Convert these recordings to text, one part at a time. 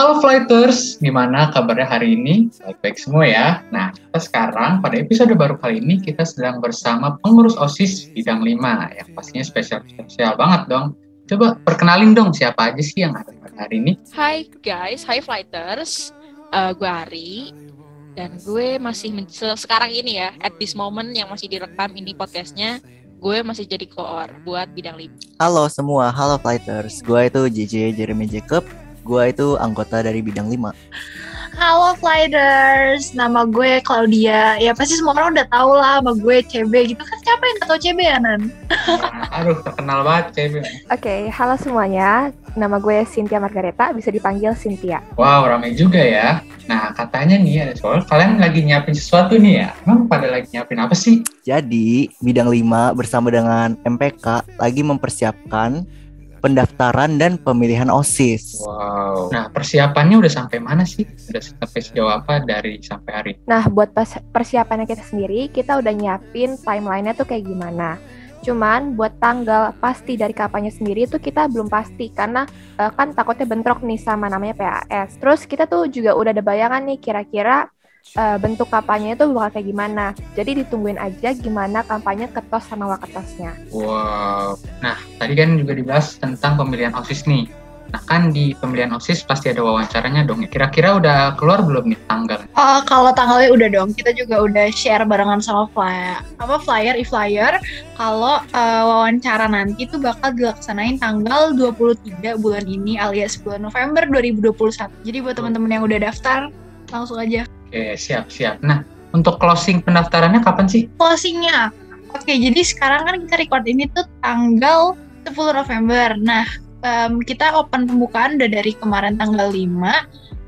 Halo Flighters, gimana kabarnya hari ini? Baik-baik semua ya. Nah, kita sekarang pada episode baru kali ini kita sedang bersama pengurus OSIS bidang 5 yang pastinya spesial-spesial banget dong. Coba perkenalin dong siapa aja sih yang ada pada hari ini. Hai guys, hai Flighters. Uh, gue Ari dan gue masih sekarang ini ya, at this moment yang masih direkam ini podcastnya, gue masih jadi koor buat bidang 5. Halo semua, halo Flighters. Gue itu JJ Jeremy Jacob Gue itu anggota dari bidang 5. Halo Flyders, nama gue Claudia. Ya pasti semua orang udah tahu lah sama gue CB gitu kan. Siapa yang gak tau CB ya Nan? Aduh, terkenal banget CB. Oke, okay, halo semuanya. Nama gue Cynthia Margareta, bisa dipanggil Cynthia. Wow, ramai juga ya. Nah, katanya nih ada soal kalian lagi nyiapin sesuatu nih ya. Emang pada lagi nyiapin apa sih? Jadi, bidang 5 bersama dengan MPK lagi mempersiapkan pendaftaran dan pemilihan OSIS. Wow. Nah, persiapannya udah sampai mana sih? Udah sampai sejauh apa dari sampai hari? Nah, buat persiapannya kita sendiri, kita udah nyiapin timelinenya tuh kayak gimana. Cuman buat tanggal pasti dari kapannya sendiri itu kita belum pasti karena uh, kan takutnya bentrok nih sama namanya PAS. Terus kita tuh juga udah ada bayangan nih kira-kira uh, bentuk kampanye itu bakal kayak gimana. Jadi ditungguin aja gimana kampanye ketos sama waketosnya. Wow. Nah, tadi kan juga dibahas tentang pemilihan OSIS nih. Nah kan di pemilihan OSIS pasti ada wawancaranya dong. Kira-kira udah keluar belum nih tanggal? Uh, kalau tanggalnya udah dong. Kita juga udah share barengan sama flyer. Apa flyer, e-flyer. Kalau uh, wawancara nanti tuh bakal dilaksanain tanggal 23 bulan ini alias bulan November 2021. Jadi buat teman-teman yang udah daftar langsung aja. Oke, siap, siap. Nah, untuk closing pendaftarannya kapan sih? Closingnya? Oke, jadi sekarang kan kita record ini tuh tanggal 10 November. Nah, um, kita open pembukaan udah dari kemarin tanggal 5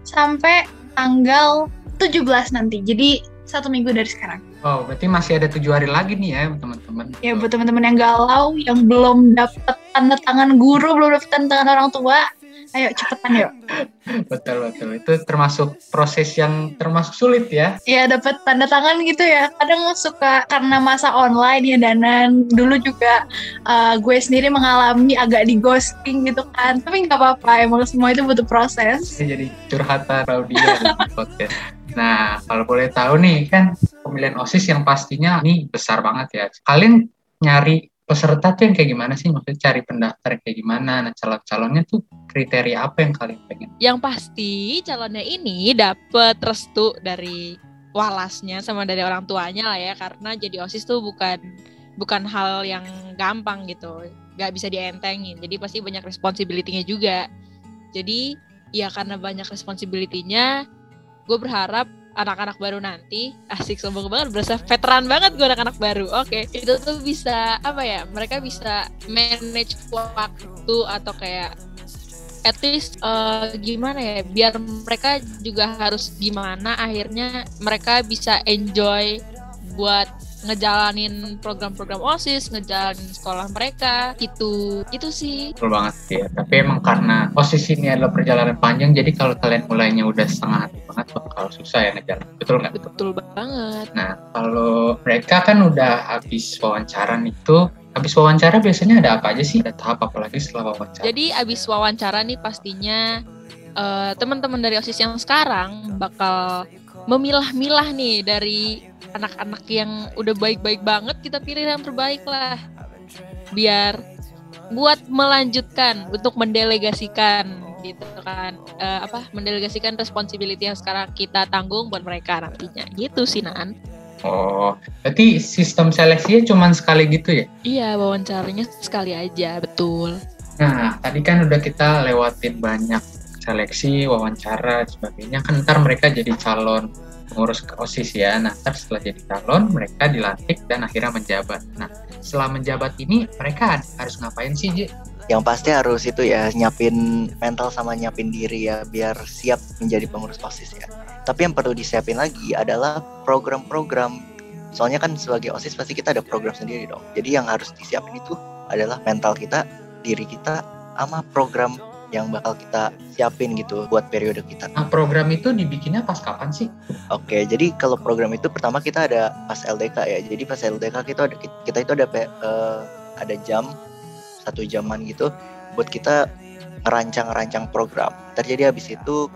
sampai tanggal 17 nanti. Jadi satu minggu dari sekarang. Oh, berarti masih ada tujuh hari lagi nih ya, teman-teman. Ya, buat teman-teman yang galau, yang belum dapat tanda tangan guru, belum dapat tanda tangan orang tua, ayo cepetan yuk. Betul betul. Itu termasuk proses yang termasuk sulit ya. Iya dapat tanda tangan gitu ya. Kadang suka karena masa online ya danan. Dulu juga uh, gue sendiri mengalami agak di ghosting gitu kan. Tapi nggak apa-apa emang semua itu butuh proses. Jadi curhatan di podcast. Nah, kalau boleh tahu nih kan pemilihan OSIS yang pastinya ini besar banget ya. Kalian nyari peserta tuh yang kayak gimana sih? Maksudnya cari pendaftar kayak gimana? Nah calon-calonnya tuh kriteria apa yang kalian pengen? Yang pasti calonnya ini dapet restu dari walasnya sama dari orang tuanya lah ya karena jadi osis tuh bukan bukan hal yang gampang gitu. Nggak bisa dientengin. Jadi pasti banyak responsibility-nya juga. Jadi ya karena banyak responsibility-nya gue berharap anak-anak baru nanti asik sombong banget berasa veteran banget gue anak-anak baru oke okay. itu tuh bisa apa ya mereka bisa manage waktu atau kayak at least uh, gimana ya biar mereka juga harus gimana akhirnya mereka bisa enjoy buat ngejalanin program-program OSIS, ngejalanin sekolah mereka, itu itu sih. Betul banget sih ya. Tapi emang karena OSIS ini adalah perjalanan panjang, jadi kalau kalian mulainya udah setengah hati banget bakal susah ya ngejar. Betul nggak? Betul banget. Nah, kalau mereka kan udah habis wawancara itu Habis wawancara biasanya ada apa aja sih? Ada tahap apa lagi setelah wawancara? Jadi habis wawancara nih pastinya uh, teman-teman dari OSIS yang sekarang bakal memilah-milah nih dari anak-anak yang udah baik-baik banget kita pilih yang terbaik lah biar buat melanjutkan untuk mendelegasikan gitu kan uh, apa mendelegasikan responsibility yang sekarang kita tanggung buat mereka nantinya gitu sih Nan Oh, berarti sistem seleksinya cuma sekali gitu ya? Iya, wawancaranya sekali aja, betul. Nah, tadi kan udah kita lewatin banyak seleksi, wawancara, sebagainya. Kan ntar mereka jadi calon pengurus OSIS ya. Nah, ntar setelah jadi calon, mereka dilantik dan akhirnya menjabat. Nah, setelah menjabat ini, mereka harus ngapain sih, Ji? Yang pasti harus itu ya, nyiapin mental sama nyiapin diri ya, biar siap menjadi pengurus OSIS ya. Tapi yang perlu disiapin lagi adalah program-program. Soalnya kan sebagai OSIS pasti kita ada program sendiri dong. Jadi yang harus disiapin itu adalah mental kita, diri kita, sama program yang bakal kita siapin gitu buat periode kita. Nah, program itu dibikinnya pas kapan sih? Oke, jadi kalau program itu pertama kita ada pas LDK ya. Jadi pas LDK kita ada kita itu ada uh, ada jam satu jaman gitu buat kita ngerancang-rancang program. Terjadi habis itu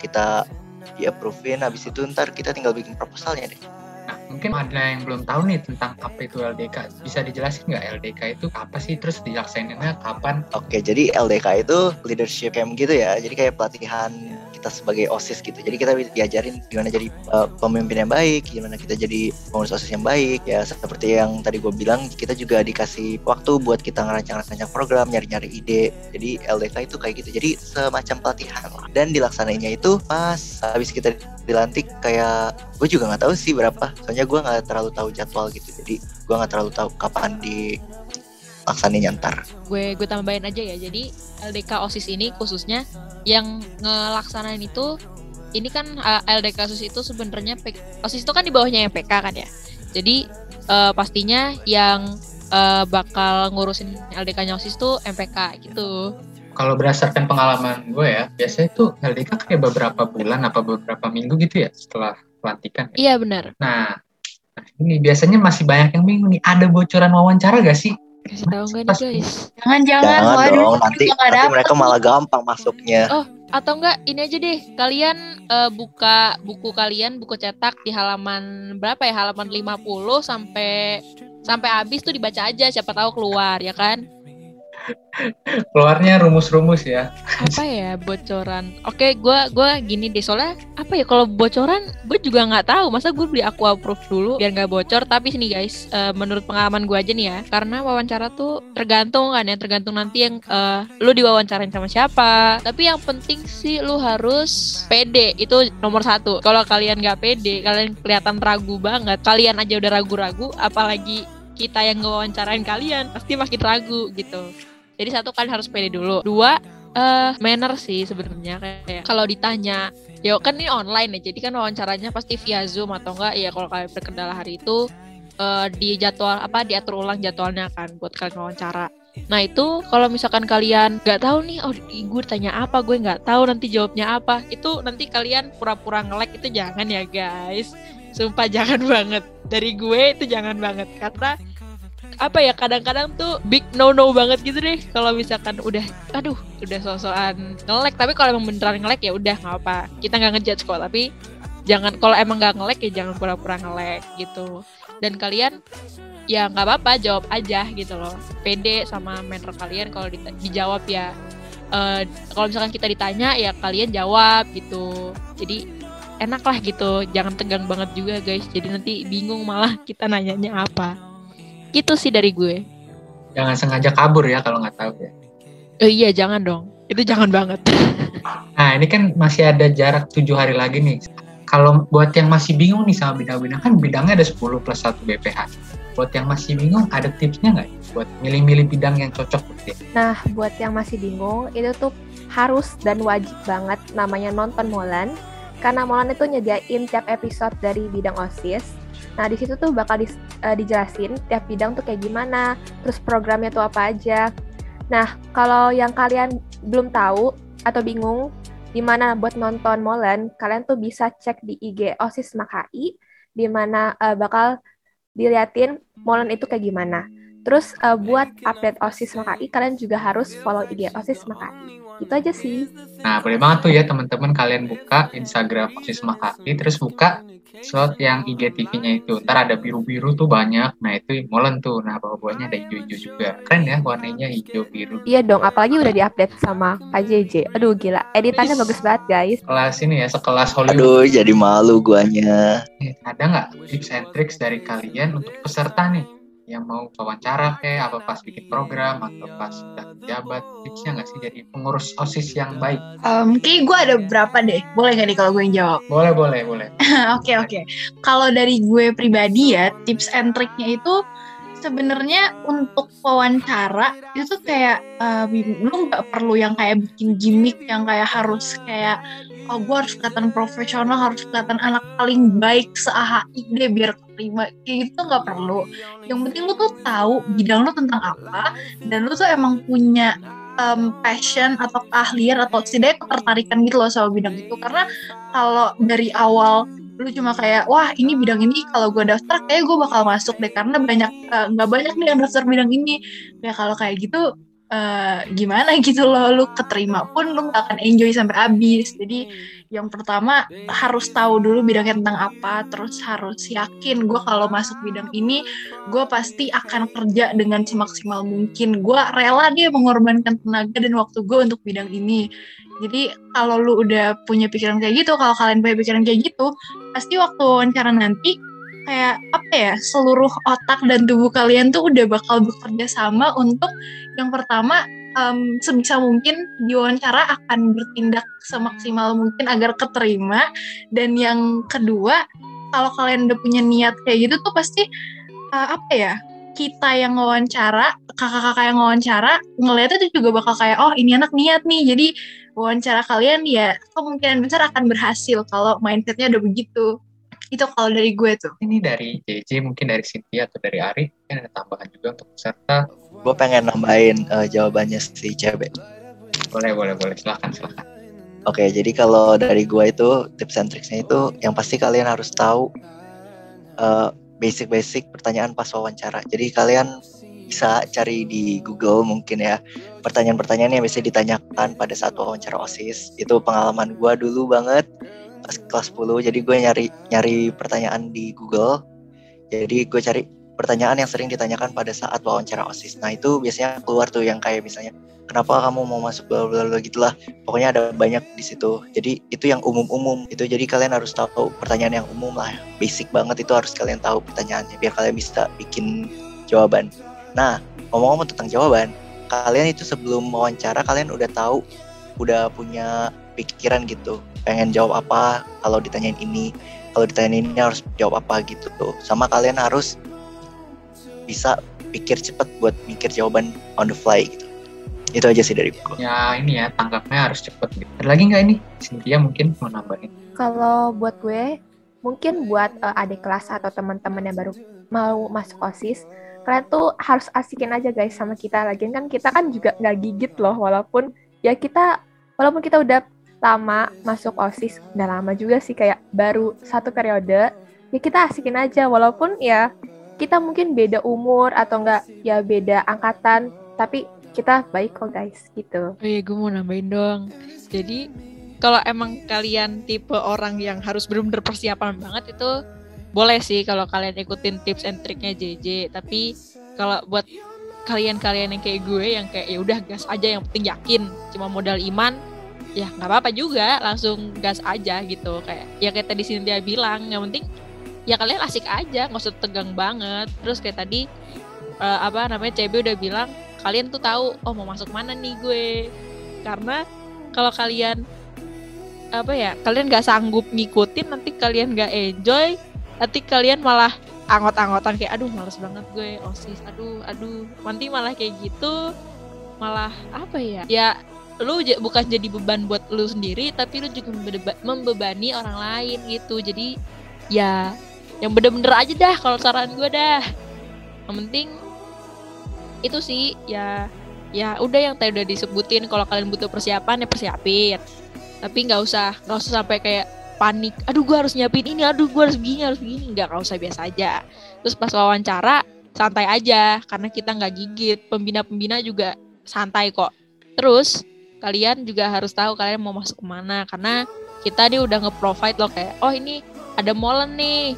kita di approvein habis itu ntar kita tinggal bikin proposalnya deh. Mungkin ada yang belum tahu nih tentang apa itu LDK. Bisa dijelasin nggak LDK itu apa sih? Terus dilaksanainya kapan? Oke, jadi LDK itu leadership camp gitu ya. Jadi kayak pelatihan kita sebagai OSIS gitu. Jadi kita diajarin gimana jadi uh, pemimpin yang baik, gimana kita jadi pengurus OSIS yang baik. Ya seperti yang tadi gue bilang, kita juga dikasih waktu buat kita ngerancang-rancang program, nyari-nyari ide. Jadi LDK itu kayak gitu. Jadi semacam pelatihan lah. Dan dilaksanainya itu pas habis kita dilantik kayak gue juga nggak tahu sih berapa. Soalnya gue nggak terlalu tahu jadwal gitu. Jadi gue nggak terlalu tahu kapan di laksananya ntar. Gue gue tambahin aja ya. Jadi LDK OSIS ini khususnya yang ngelaksanain itu ini kan uh, LDK OSIS itu sebenarnya OSIS itu kan di bawahnya yang PK kan ya? Jadi uh, pastinya yang uh, bakal ngurusin LDK-nya OSIS tuh MPK gitu kalau berdasarkan pengalaman gue ya, biasanya itu LDK kayak beberapa bulan apa beberapa minggu gitu ya setelah pelantikan. Ya? Iya benar. Nah, ini biasanya masih banyak yang bingung nih. Ada bocoran wawancara gak sih? Kasih tahu nggak nih guys? Jangan jangan, jangan waduh, dong, nanti, nanti mereka malah gampang masuknya. Oh, atau enggak ini aja deh kalian uh, buka buku kalian buku cetak di halaman berapa ya halaman 50 sampai sampai habis tuh dibaca aja siapa tahu keluar ya kan keluarnya rumus-rumus ya. Apa ya bocoran? Oke gue gua gini deh soalnya apa ya kalau bocoran gue juga nggak tahu. Masa gue beli aku approve dulu biar nggak bocor? Tapi sini guys uh, menurut pengalaman gue aja nih ya karena wawancara tuh tergantung kan ya tergantung nanti yang uh, lu diwawancarain sama siapa. Tapi yang penting sih lu harus pede. Itu nomor satu. Kalau kalian nggak pede kalian kelihatan ragu banget. Kalian aja udah ragu-ragu apalagi kita yang ngewawancarain kalian pasti makin ragu gitu jadi satu kan harus pede dulu. Dua uh, manner sih sebenarnya. Kayak kalau ditanya ya kan ini online ya jadi kan wawancaranya pasti via zoom atau enggak. Ya kalau kalian berkendala hari itu uh, di jadwal apa diatur ulang jadwalnya kan buat kalian wawancara. Nah itu kalau misalkan kalian nggak tahu nih oh gue tanya apa gue nggak tahu nanti jawabnya apa itu nanti kalian pura-pura ngelek itu jangan ya guys. Sumpah jangan banget. Dari gue itu jangan banget. Karena apa ya kadang-kadang tuh big no no banget gitu deh. Kalau misalkan udah aduh udah so-soan ngelek tapi kalau emang beneran ngelek ya udah nggak apa kita nggak ngejudge kok tapi jangan kalau emang nggak ngelek ya jangan pura-pura ngelek gitu. Dan kalian ya nggak apa-apa jawab aja gitu loh. Pede sama mentor kalian kalau di, dijawab ya. Uh, kalau misalkan kita ditanya ya kalian jawab gitu. Jadi enak lah gitu. Jangan tegang banget juga guys. Jadi nanti bingung malah kita nanyanya apa Gitu sih dari gue. Jangan sengaja kabur ya kalau nggak tahu ya. Eh, iya jangan dong. Itu jangan banget. Nah ini kan masih ada jarak tujuh hari lagi nih. Kalau buat yang masih bingung nih sama bidang-bidang kan bidangnya ada 10 plus 1 BPH. Buat yang masih bingung ada tipsnya nggak buat milih-milih bidang yang cocok gitu Nah buat yang masih bingung itu tuh harus dan wajib banget namanya nonton Molan karena Molan itu nyediain tiap episode dari bidang OSIS Nah, di situ tuh bakal di, uh, dijelasin tiap bidang tuh kayak gimana, terus programnya tuh apa aja. Nah, kalau yang kalian belum tahu atau bingung di mana buat nonton Molen, kalian tuh bisa cek di IG OSIS Makai, di mana uh, bakal diliatin Molen itu kayak gimana. Terus uh, buat update OSIS Makai, kalian juga harus follow IG OSIS Makai. Gitu aja sih. Nah, boleh banget tuh ya teman-teman kalian buka Instagram OSIS Makai, terus buka slot yang IGTV-nya itu. Ntar ada biru-biru tuh banyak. Nah, itu molen tuh. Nah, bawah-bawahnya ada hijau-hijau juga. Keren ya warnanya hijau biru. Iya dong, apalagi udah diupdate sama KJJ. Aduh, gila. Editannya bagus banget, guys. Kelas ini ya, sekelas Hollywood. Aduh, jadi malu guanya. Eh, ada nggak tips and tricks dari kalian untuk peserta nih? Yang mau wawancara kayak apa pas bikin program atau pas sudah jabat tipsnya nggak sih jadi pengurus osis yang baik? Um, kayak gue ada berapa deh, boleh nggak nih kalau gue yang jawab? Boleh boleh boleh. Oke oke. Okay, okay. Kalau dari gue pribadi ya tips and triknya itu sebenarnya untuk wawancara itu kayak uh, lu nggak perlu yang kayak bikin gimmick yang kayak harus kayak oh gue harus kelihatan profesional harus kelihatan anak paling baik se AHI deh biar terima kayak gitu nggak perlu. Yang penting lu tuh tahu bidang lu tentang apa dan lu tuh emang punya um, passion atau keahlian atau setidaknya ketertarikan gitu loh sama bidang itu. Karena kalau dari awal lu cuma kayak wah ini bidang ini kalau gue daftar kayak gue bakal masuk deh karena banyak eh, nggak uh, banyak nih yang daftar bidang ini. Ya kalau kayak gitu eh, gimana gitu loh lu keterima pun lu gak akan enjoy sampai habis. Jadi yang pertama harus tahu dulu bidangnya tentang apa terus harus yakin gue kalau masuk bidang ini gue pasti akan kerja dengan semaksimal mungkin. Gue rela dia mengorbankan tenaga dan waktu gue untuk bidang ini. Jadi kalau lu udah punya pikiran kayak gitu kalau kalian punya pikiran kayak gitu pasti waktu wawancara nanti kayak apa ya seluruh otak dan tubuh kalian tuh udah bakal bekerja sama untuk yang pertama em, sebisa mungkin di wawancara akan bertindak semaksimal mungkin agar keterima. Dan yang kedua kalau kalian udah punya niat kayak gitu tuh pasti eh, apa ya kita yang wawancara kakak-kakak yang wawancara ngeliatnya tuh juga bakal kayak oh ini anak niat nih. Jadi wawancara kalian ya kemungkinan besar akan berhasil kalau mindsetnya udah begitu itu kalau dari gue tuh Ini dari JJ, mungkin dari Cynthia atau dari Ari, mungkin ada tambahan juga untuk peserta. Gue pengen nambahin eh, jawabannya si CB. Boleh, boleh, boleh. Silahkan, silahkan. Oke, jadi kalau dari gua itu tips and tricksnya itu yang pasti kalian harus tahu eh, basic-basic pertanyaan pas wawancara. Jadi kalian bisa cari di Google mungkin ya pertanyaan-pertanyaan yang biasa ditanyakan pada saat wawancara OSIS. Itu pengalaman gua dulu banget kelas 10. Jadi gue nyari nyari pertanyaan di Google. Jadi gue cari pertanyaan yang sering ditanyakan pada saat wawancara OSIS. Nah, itu biasanya keluar tuh yang kayak misalnya kenapa kamu mau masuk bla bla bla gitulah pokoknya ada banyak di situ jadi itu yang umum-umum itu jadi kalian harus tahu pertanyaan yang umum lah basic banget itu harus kalian tahu pertanyaannya biar kalian bisa bikin jawaban nah ngomong-ngomong tentang jawaban kalian itu sebelum wawancara kalian udah tahu udah punya pikiran gitu pengen jawab apa kalau ditanyain ini kalau ditanyain ini harus jawab apa gitu tuh sama kalian harus bisa pikir cepet buat mikir jawaban on the fly gitu itu aja sih dari gue Ya ini ya, tanggapnya harus cepet. Gitu. Ada lagi nggak ini? Cynthia mungkin mau nambahin. Kalau buat gue, mungkin buat eh, adik kelas atau teman-teman yang baru mau masuk OSIS, kalian tuh harus asikin aja guys sama kita. Lagian kan kita kan juga nggak gigit loh, walaupun ya kita, walaupun kita udah lama masuk OSIS, udah lama juga sih kayak baru satu periode, ya kita asikin aja. Walaupun ya kita mungkin beda umur atau enggak ya beda angkatan, tapi kita baik kok guys gitu. Oh iya, gue mau nambahin dong. Jadi kalau emang kalian tipe orang yang harus benar-benar persiapan banget itu boleh sih kalau kalian ikutin tips and triknya JJ. Tapi kalau buat kalian-kalian yang kayak gue yang kayak ya udah gas aja yang penting yakin cuma modal iman ya nggak apa-apa juga langsung gas aja gitu. Kayak ya kayak tadi Cynthia bilang yang penting ya kalian asik aja nggak usah tegang banget. Terus kayak tadi eh, apa namanya CB udah bilang kalian tuh tahu oh mau masuk mana nih gue. Karena kalau kalian apa ya kalian nggak sanggup ngikutin nanti kalian nggak enjoy nanti kalian malah anggot-anggotan kayak aduh males banget gue osis aduh aduh. Nanti malah kayak gitu malah apa ya ya lu bukan jadi beban buat lu sendiri tapi lu juga membeba- membebani orang lain gitu. Jadi ya yang bener-bener aja dah kalau saran gue dah. Yang penting itu sih ya ya udah yang tadi udah disebutin kalau kalian butuh persiapan ya persiapin. Tapi nggak usah nggak usah sampai kayak panik aduh gue harus nyiapin ini aduh gue harus begini harus begini. Nggak nggak usah biasa aja. Terus pas wawancara santai aja karena kita nggak gigit. Pembina-pembina juga santai kok. Terus kalian juga harus tahu kalian mau masuk ke mana. Karena kita nih udah nge-provide loh kayak oh ini ada molen nih.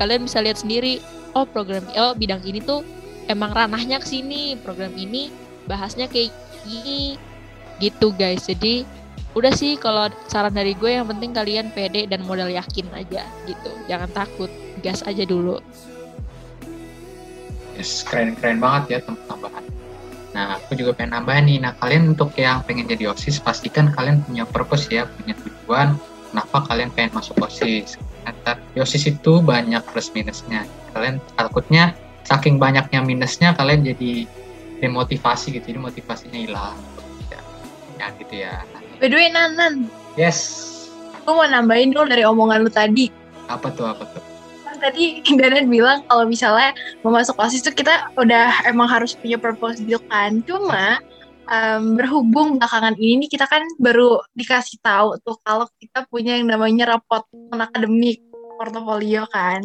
Kalian bisa lihat sendiri oh program oh bidang ini tuh emang ranahnya ke sini program ini bahasnya kayak gini. Gitu guys. Jadi udah sih kalau saran dari gue yang penting kalian pede dan modal yakin aja gitu. Jangan takut gas aja dulu. Yes, keren-keren banget ya tambahan. Nah, aku juga pengen nambahin nih. Nah, kalian untuk yang pengen jadi OSIS, pastikan kalian punya purpose ya, punya tujuan. Kenapa kalian pengen masuk OSIS? Di OSIS itu banyak plus minusnya. Kalian takutnya saking banyaknya minusnya, kalian jadi demotivasi gitu. Jadi motivasinya hilang. Ya, ya gitu ya. Nah, by the way Nanan yes. gue mau nambahin dulu dari omongan lu tadi Apa tuh, apa tuh? Tadi Danan bilang kalau misalnya mau masuk OSIS itu kita udah emang harus punya purpose gitu kan. Cuma em, berhubung belakangan ini nih kita kan baru dikasih tahu tuh kalau kita punya yang namanya rapot akademik portofolio kan.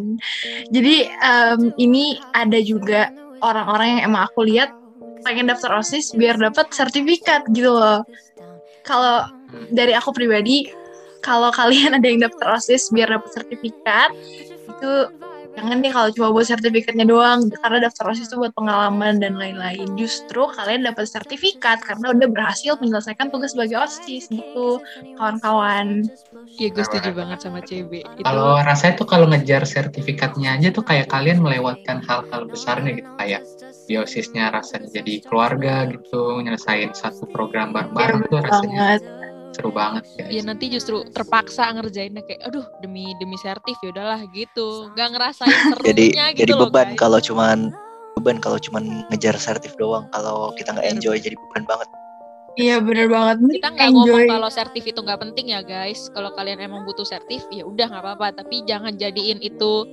Jadi em, ini ada juga orang-orang yang emang aku lihat pengen daftar OSIS biar dapat sertifikat gitu loh. Kalau dari aku pribadi, kalau kalian ada yang daftar OSIS biar dapat sertifikat, itu jangan deh kalau cuma buat sertifikatnya doang karena daftar OSIS itu buat pengalaman dan lain-lain. Justru kalian dapat sertifikat karena udah berhasil menyelesaikan tugas sebagai OSIS gitu, kawan-kawan. Iya gue setuju banget sama CB. Itu Kalau rasanya tuh kalau ngejar sertifikatnya aja tuh kayak kalian melewatkan hal-hal besarnya gitu kayak biosisnya rasanya jadi keluarga gitu, nyelesain satu program bareng-bareng tuh rasanya banget. Seru banget ya guys. nanti justru terpaksa ngerjainnya kayak aduh demi demi sertif ya udahlah gitu nggak ngerasain serunya jadi gitu jadi loh, beban guys. kalau cuman beban kalau cuman ngejar sertif doang kalau kita nggak Bener. enjoy jadi beban banget Iya bener banget. kita nggak ngomong kalau sertif itu nggak penting ya guys kalau kalian emang butuh sertif ya udah nggak apa-apa tapi jangan jadiin itu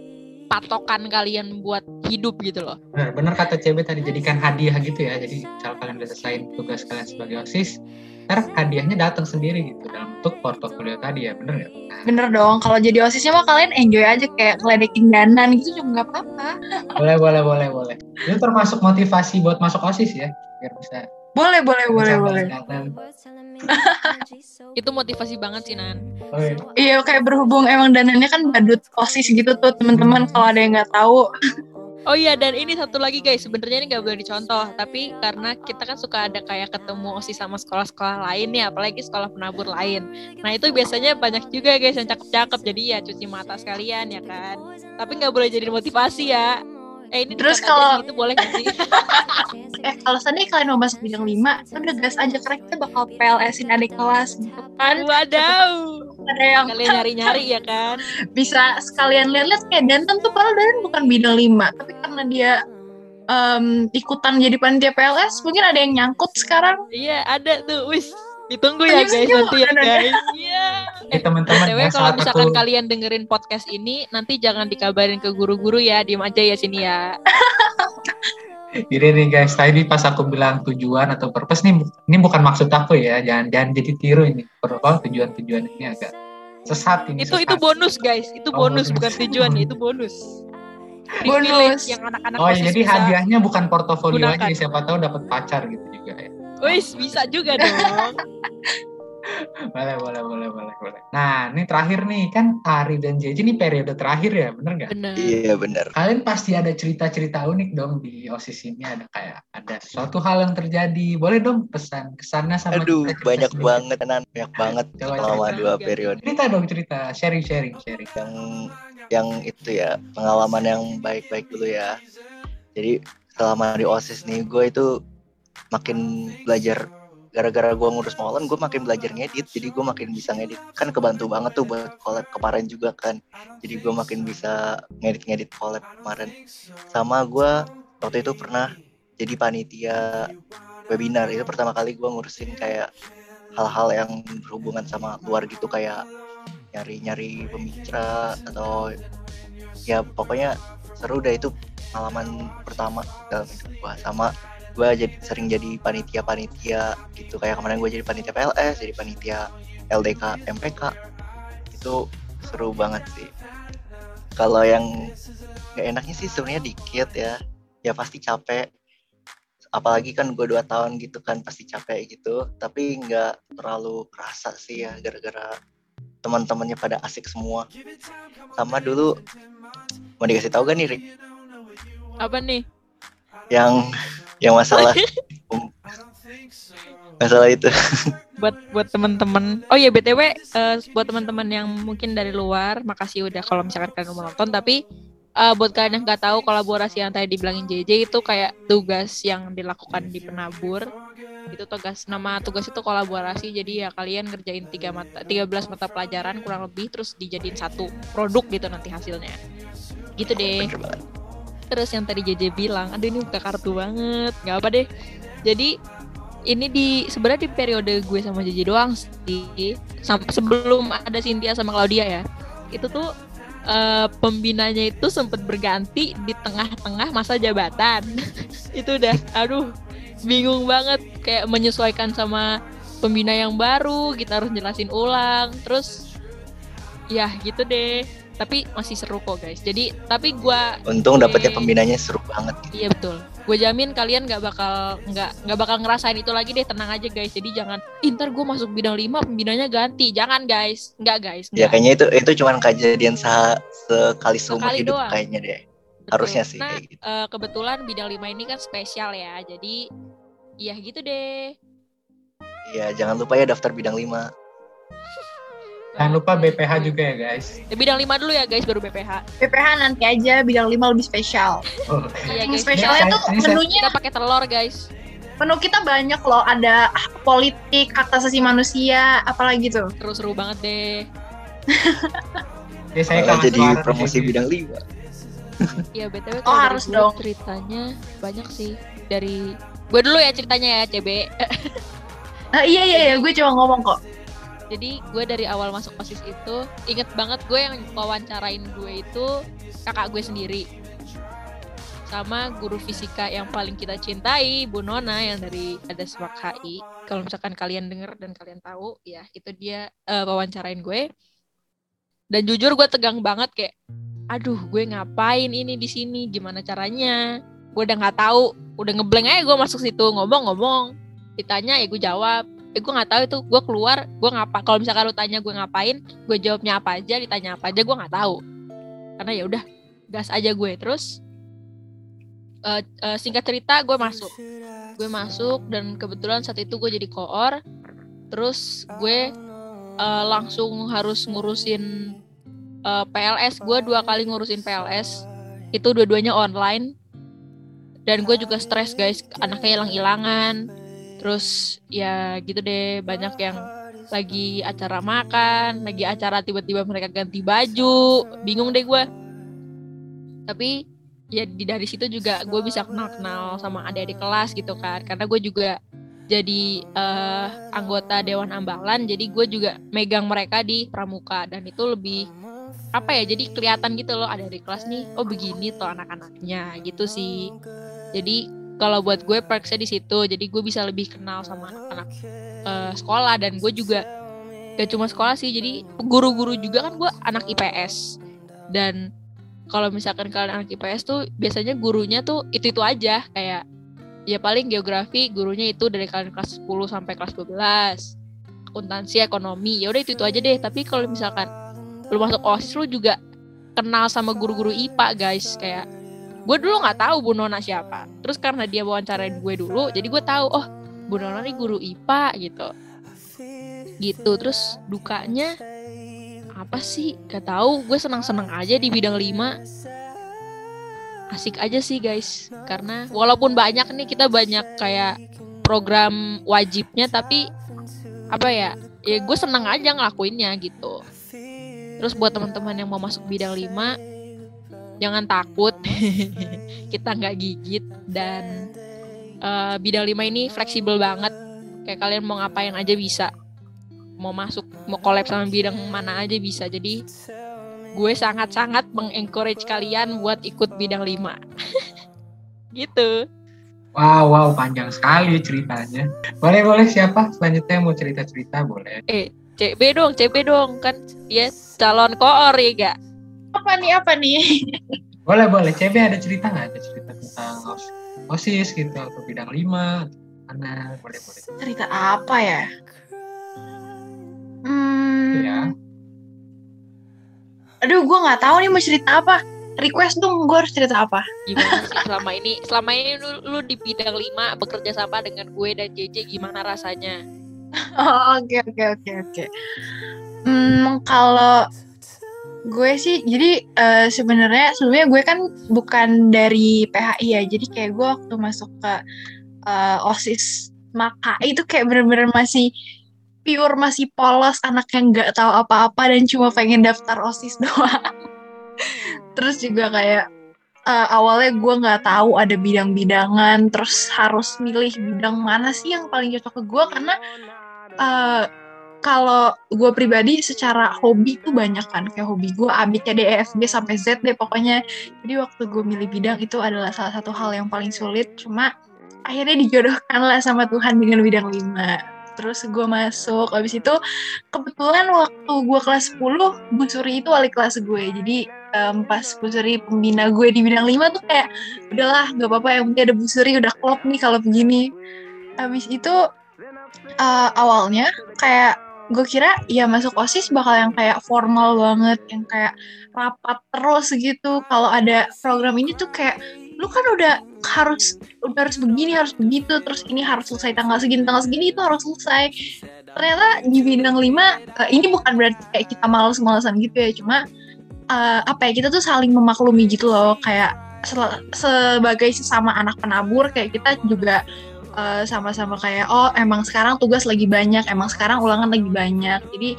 patokan kalian buat hidup gitu loh Bener, bener kata CB tadi jadikan hadiah gitu ya. Jadi kalau kalian udah selesai tugas kalian sebagai OSIS, ntar hadiahnya datang sendiri gitu dalam bentuk portofolio tadi ya, bener nggak? Bener dong, kalau jadi OSISnya mah kalian enjoy aja kayak ngeledekin danan gitu juga nggak apa-apa. Boleh, boleh, boleh, boleh. Itu termasuk motivasi buat masuk OSIS ya, biar bisa Boleh, boleh, boleh, boleh. kanan. Itu motivasi banget sih Nan Oke. Iya kayak berhubung emang danannya kan badut OSIS gitu tuh teman-teman kalau ada yang nggak tahu. Oh iya dan ini satu lagi guys sebenarnya ini nggak boleh dicontoh tapi karena kita kan suka ada kayak ketemu osis sama sekolah-sekolah lain nih apalagi sekolah penabur lain. Nah itu biasanya banyak juga guys yang cakep-cakep jadi ya cuci mata sekalian ya kan. Tapi nggak boleh jadi motivasi ya. Eh ini Terus kalau- itu boleh sih? Eh kalau seandainya kalian mau masuk bidang 5, udah gas aja karena kita bakal PLS-in adik kelas gitu kan. Wadaw. Ada yang Kalian nyari-nyari ya kan. bisa sekalian lihat-lihat kayak Danton tuh padahal Danton bukan bidang 5, tapi karena dia em, ikutan jadi panitia PLS, mungkin ada yang nyangkut sekarang. Iya ada tuh. Wis ditunggu ya guys nanti ya ada. guys. Iya. Eh, teman-teman ya, kalau saat misalkan aku kalian dengerin podcast ini nanti jangan dikabarin ke guru-guru ya, diem aja ya sini ya. Jadi nih guys, tadi pas aku bilang tujuan atau purpose nih, ini bukan maksud aku ya, jangan jangan jadi tiru ini. Apa tujuan-tujuan ini agak sesat ini. itu sesat. itu bonus guys itu Oh, bonus bonus. bukan tujuan ya itu bonus Bonus. Yang anak-anak Oh OSIS jadi bisa. hadiahnya bukan portofolio gunakan. aja, siapa tahu dapat pacar gitu juga ya. Wis bisa juga dong Boleh, boleh, boleh, boleh, boleh. Nah, ini terakhir nih, kan Ari dan JJ ini periode terakhir ya, bener nggak? bener iya bener Kalian pasti ada cerita-cerita unik dong di OSIS ini, ada kayak ada suatu hal yang terjadi. Boleh dong pesan kesannya sama aduh kita cerita banyak sedikit. banget Nan. banyak banget Coba selama cerita. dua periode Cerita dong cerita, sharing, sharing, sharing. yang yang itu ya pengalaman yang baik-baik dulu ya jadi selama di osis nih gue itu makin belajar gara-gara gue ngurus molen gue makin belajar ngedit jadi gue makin bisa ngedit. Kan kebantu banget tuh buat collab kemarin juga kan. Jadi gue makin bisa ngedit-ngedit collab kemarin. Sama gue waktu itu pernah jadi panitia webinar. Itu pertama kali gue ngurusin kayak hal-hal yang berhubungan sama luar gitu kayak nyari-nyari pembicara atau ya pokoknya seru deh itu pengalaman pertama dalam hidup gua. Sama gua jadi sering jadi panitia-panitia gitu. Kayak kemarin gue jadi panitia PLS jadi panitia LDK MPK itu seru banget sih. Kalau yang gak enaknya sih sebenarnya dikit ya. Ya pasti capek. Apalagi kan gue dua tahun gitu kan pasti capek gitu. Tapi nggak terlalu kerasa sih ya gara-gara teman-temannya pada asik semua. Sama dulu mau dikasih tahu gak nih Rik apa nih? Yang yang masalah. Masalah itu. Buat buat teman-teman oh ya btw eh, buat teman-teman yang mungkin dari luar makasih udah kalau misalkan kalian mau nonton. Tapi eh, buat kalian yang nggak tahu kolaborasi yang tadi dibilangin JJ itu kayak tugas yang dilakukan di penabur. Itu tugas nama tugas itu kolaborasi. Jadi ya kalian ngerjain tiga mata 13 mata pelajaran kurang lebih terus dijadiin satu produk gitu nanti hasilnya. Gitu deh Terus yang tadi JJ bilang, aduh ini buka kartu banget, nggak apa deh. Jadi ini di sebenarnya di periode gue sama JJ doang sih, sebelum ada Cynthia sama Claudia ya. Itu tuh eh, pembinanya itu sempat berganti di tengah-tengah masa jabatan. itu udah, aduh bingung banget kayak menyesuaikan sama pembina yang baru, kita harus jelasin ulang. Terus ya gitu deh tapi masih seru kok guys jadi tapi gua Untung dapetnya pembinanya seru banget. iya betul gue jamin kalian nggak bakal nggak nggak bakal ngerasain itu lagi deh tenang aja guys jadi jangan "Ih, ntar gue masuk bidang 5 pembinanya ganti jangan guys nggak guys Ya nggak. kayaknya itu itu cuman kejadian sa- sekali seumur Sekali hidup doang. kayaknya deh. Betul. harusnya sih nah kayak gitu. eh, kebetulan bidang 5 ini kan spesial ya jadi iya gitu deh Iya, jangan lupa ya daftar bidang 5. Jangan lupa BPH juga ya guys. Ya, bidang 5 dulu ya guys baru BPH PPH nanti aja bidang 5 lebih spesial. Oh, iya Yang guys spesialnya tuh menunya kita pakai telur guys menu kita banyak loh. Ada politik, hak asasi manusia, apalagi tuh. seru-seru banget deh ya, saya Malah jadi promosi bidang 5. ya btw Oh, harus dong. ceritanya banyak sih dari gue dulu ya ceritanya ya CB Ah, iya iya iya, gue cuma ngomong kok. Jadi gue dari awal masuk osis itu inget banget gue yang wawancarain gue itu kakak gue sendiri. Sama guru fisika yang paling kita cintai Bu Nona yang dari ada Semak HI kalau misalkan kalian denger dan kalian tahu ya itu dia eh, wawancarain gue. Dan jujur gue tegang banget kayak aduh gue ngapain ini di sini? Gimana caranya? Gue udah nggak tahu udah ngeblank aja gue masuk situ ngomong-ngomong. Ditanya ya gue jawab eh gue nggak tahu itu. Gue keluar gue ngapa kalau misalkan lu tanya gue ngapain gue jawabnya apa aja ditanya apa aja gue nggak tahu. Karena ya udah gas aja gue. Terus eh, eh, singkat cerita gue masuk. Gue masuk dan kebetulan saat itu gue jadi koor. Terus gue eh, langsung harus ngurusin eh, PLS gue dua kali ngurusin PLS itu dua-duanya online. Dan gue juga stres guys. Anaknya hilang-hilangan terus ya gitu deh banyak yang lagi acara makan lagi acara tiba-tiba mereka ganti baju. Bingung deh gue tapi ya dari situ juga gue bisa kenal kenal sama adik-adik kelas gitu kan. Karena gue juga jadi eh, anggota dewan ambalan jadi gue juga megang mereka di pramuka. Dan itu lebih apa ya jadi kelihatan gitu loh ada di kelas nih oh begini tuh anak-anaknya gitu sih. Jadi kalau buat gue perksnya di situ. Jadi gue bisa lebih kenal sama anak-anak eh, sekolah. Dan gue juga gak cuma sekolah sih jadi guru-guru juga kan gue anak IPS dan kalau misalkan kalian anak IPS tuh biasanya gurunya tuh itu itu aja. Kayak ya paling geografi gurunya itu dari kalian kelas 10 sampai kelas 12 akuntansi ekonomi ya udah itu itu aja deh. Tapi kalau misalkan lu masuk osis lu juga kenal sama guru-guru IPA guys. Kayak gue dulu nggak tahu Bu Nona siapa. Terus karena dia wawancarain gue dulu jadi gue tahu oh Bu Nona nih guru IPA gitu. Gitu terus dukanya apa sih? Gak tahu gue senang-senang aja di bidang 5 asik aja sih guys. Karena walaupun banyak nih kita banyak kayak program wajibnya tapi apa ya ya gue seneng aja ngelakuinnya gitu. Terus buat teman-teman yang mau masuk bidang 5 jangan takut. Kita nggak gigit dan eh, bidang 5 ini fleksibel banget. Kayak kalian mau ngapain aja bisa. Mau masuk mau collab sama bidang mana aja bisa. Jadi gue sangat-sangat mengencourage kalian buat ikut bidang 5 gitu. Wow, wow, panjang sekali ceritanya. Boleh, boleh siapa? Selanjutnya mau cerita-cerita boleh. CB dong CB dong. Kan dia calon koor ya gak Apa nih apa nih? Boleh, boleh. CB ada cerita nggak? Ada cerita tentang OS- OSIS gitu, atau bidang 5, mana? Boleh, boleh. Cerita apa ya? Hmm, Ya. Aduh, gue nggak tahu nih mau cerita apa. Request dong, gue harus cerita apa? gimana sih selama ini selama ini lu, lu di bidang 5 bekerja sama dengan gue dan JJ gimana rasanya Oh, Oke oke oke oke. Hmm, kalau gue sih, jadi eh, sebenarnya sebelumnya gue kan bukan dari PHI ya, jadi kayak gue waktu masuk ke eh, osis maka itu kayak bener-bener masih pure masih polos anak yang nggak tahu apa-apa dan cuma pengen daftar osis doang. Terus juga kayak eh, awalnya gue nggak tahu ada bidang-bidangan, terus harus milih bidang mana sih yang paling cocok ke gue karena eh kalau gue pribadi secara hobi tuh banyak kan. Kayak hobi gue A B sampai Z deh pokoknya. Jadi waktu gue milih bidang itu adalah salah satu hal yang paling sulit. Cuma akhirnya dijodohkan lah sama Tuhan dengan bidang 5 terus gue masuk. Habis itu kebetulan waktu gue kelas 10 Bu Suri itu wali kelas gue. Jadi um, pas Bu Suri pembina gue di bidang 5 tuh kayak udahlah gak apa-apa yang penting ada Bu Suri udah klop nih kalau begini. Habis itu uh, awalnya kayak gue kira ya masuk osis bakal yang kayak formal banget yang kayak rapat terus gitu. Kalau ada program ini tuh kayak lu kan udah harus udah harus begini harus begitu terus ini harus selesai tanggal segini tanggal segini itu harus selesai. Ternyata di bidang lima uh, ini bukan berarti kayak kita malas-malasan gitu ya cuma uh, apa ya kita tuh saling memaklumi gitu loh. Kayak sebagai sesama anak penabur kayak kita juga eh, sama-sama kayak oh emang sekarang tugas lagi banyak, emang sekarang ulangan lagi banyak. Jadi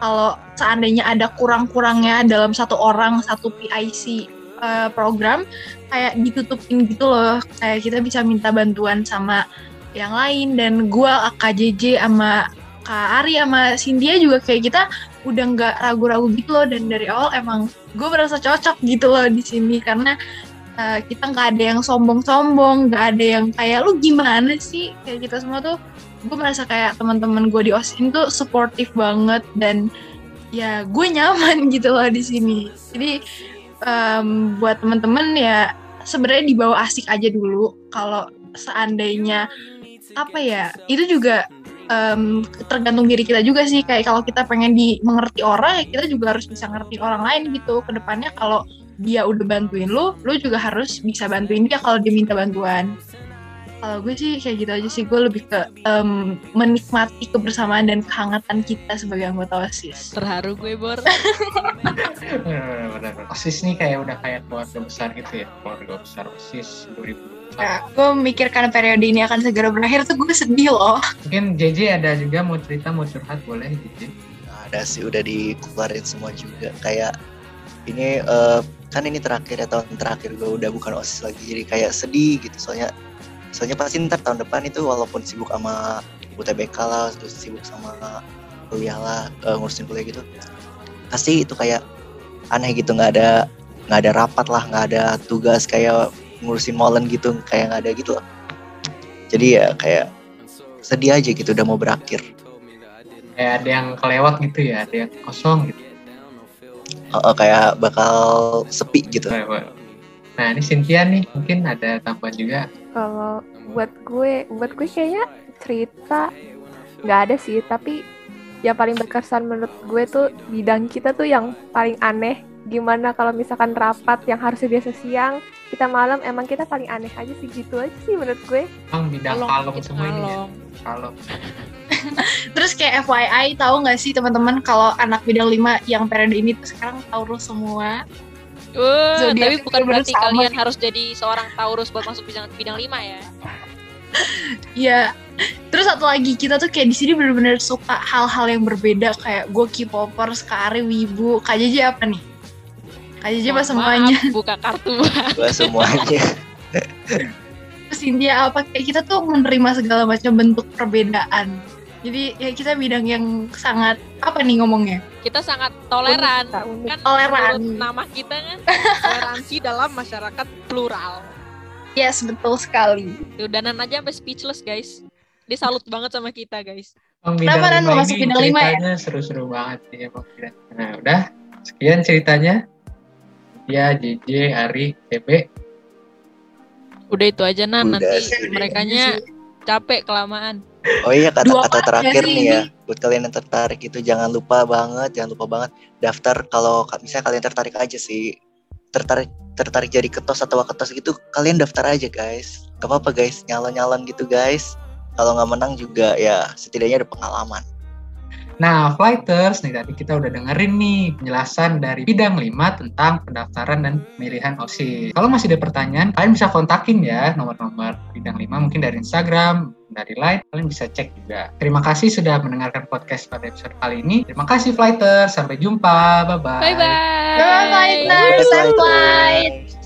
kalau seandainya ada kurang-kurangnya dalam satu orang satu PIC uh, eh, program kayak ditutupin gitu loh. Kayak kita bisa minta bantuan sama yang lain dan gua KJJ sama Kak Ari sama Cynthia juga kayak kita udah nggak ragu-ragu gitu loh dan dari awal emang gue merasa cocok gitu loh di sini karena uh, kita nggak ada yang sombong-sombong nggak ada yang kayak lu gimana sih? Kayak kita semua tuh gue merasa kayak teman-teman gue di osin tuh supportive banget dan ya gue nyaman gitu loh di sini. Jadi um, buat teman-teman ya sebenarnya dibawa asik aja dulu. Kalau seandainya apa ya itu juga um, tergantung diri kita juga sih. Kayak kalau kita pengen dimengerti orang ya kita juga harus bisa ngerti orang lain gitu ke depannya kalau dia udah bantuin lu, lu juga harus bisa bantuin dia kalau dia minta bantuan. Kalau gue sih kayak gitu aja sih, gue lebih ke um, menikmati kebersamaan dan kehangatan kita sebagai anggota OSIS. Terharu gue, Bor. benar, OSIS nih kayak udah kayak keluarga besar gitu ya, keluarga besar OSIS 2000. Ya, gue memikirkan periode ini akan segera berakhir tuh gue sedih loh. Mungkin JJ ada juga mau cerita, mau curhat, boleh JJ? Ada sih, udah dikeluarin semua juga. Kayak ini uh, kan ini terakhir ya tahun terakhir gue udah bukan osis lagi jadi kayak sedih gitu. Soalnya soalnya pasti ntar tahun depan itu walaupun sibuk sama UTBK lah terus sibuk sama kuliah lah uh, ngurusin kuliah gitu pasti itu kayak aneh gitu. Nggak ada nggak ada rapat lah nggak ada tugas kayak ngurusin molen gitu kayak nggak ada gitu loh jadi ya kayak sedih aja gitu udah mau berakhir. Kayak ada yang kelewat gitu ya ada yang kosong gitu uh, kayak bakal sepi gitu. Nah ini Cynthia nih mungkin ada tambahan juga. Kalau buat gue, buat gue kayaknya cerita nggak ada sih, tapi yang paling berkesan menurut gue tuh bidang kita tuh yang paling aneh. Gimana kalau misalkan rapat yang harusnya biasa siang, kita malam emang kita paling aneh aja sih gitu aja sih menurut gue. Emang bidang kalong semua ini ya. Kalong. Terus kayak FYI tahu nggak sih teman-teman kalau anak bidang 5 yang periode ini tuh sekarang Taurus semua. Uh, tapi bukan berarti sama. kalian harus jadi seorang Taurus buat masuk bidang bidang 5 ya. Iya. Terus satu lagi kita tuh kayak di sini bener-bener suka hal-hal yang berbeda kayak gue K-popers, Wibu, Kak Jeje apa nih? Kak Jeje apa semuanya? buka kartu. Buka semuanya. Terus India apa kayak kita tuh menerima segala macam bentuk perbedaan jadi ya kita bidang yang sangat apa nih ngomongnya? Kita sangat toleran. Unik. Kan toleran. Nama kita kan toleransi dalam masyarakat plural. Yes, betul sekali. Tuh danan aja sampai speechless, guys. Dia salut banget sama kita, guys. Kenapa Nan mau masuk bidang lima ya? seru-seru banget emang. Nah, udah sekian ceritanya. Ya, JJ, Ari, TB. Udah itu aja Nan, nanti mereka capek kelamaan. Oh iya kata-kata terakhir nih ya buat kalian yang tertarik itu jangan lupa banget jangan lupa banget daftar. Kalau misalnya kalian tertarik aja sih tertarik tertarik jadi ketos atau ketos gitu kalian daftar aja guys. Gak apa-apa guys. Nyalon nyalon gitu guys. Kalau nggak menang juga ya setidaknya ada pengalaman Nah, flighters, nih tadi kita udah dengerin nih penjelasan dari bidang 5 tentang pendaftaran dan pemilihan OSIS. Kalau masih ada pertanyaan, kalian bisa kontakin ya nomor-nomor bidang 5 mungkin dari Instagram, dari Line, kalian bisa cek juga. Terima kasih sudah mendengarkan podcast pada episode kali ini. Terima kasih flighters, sampai jumpa. Bye-bye. Bye-bye. Bye, flighters. Flight.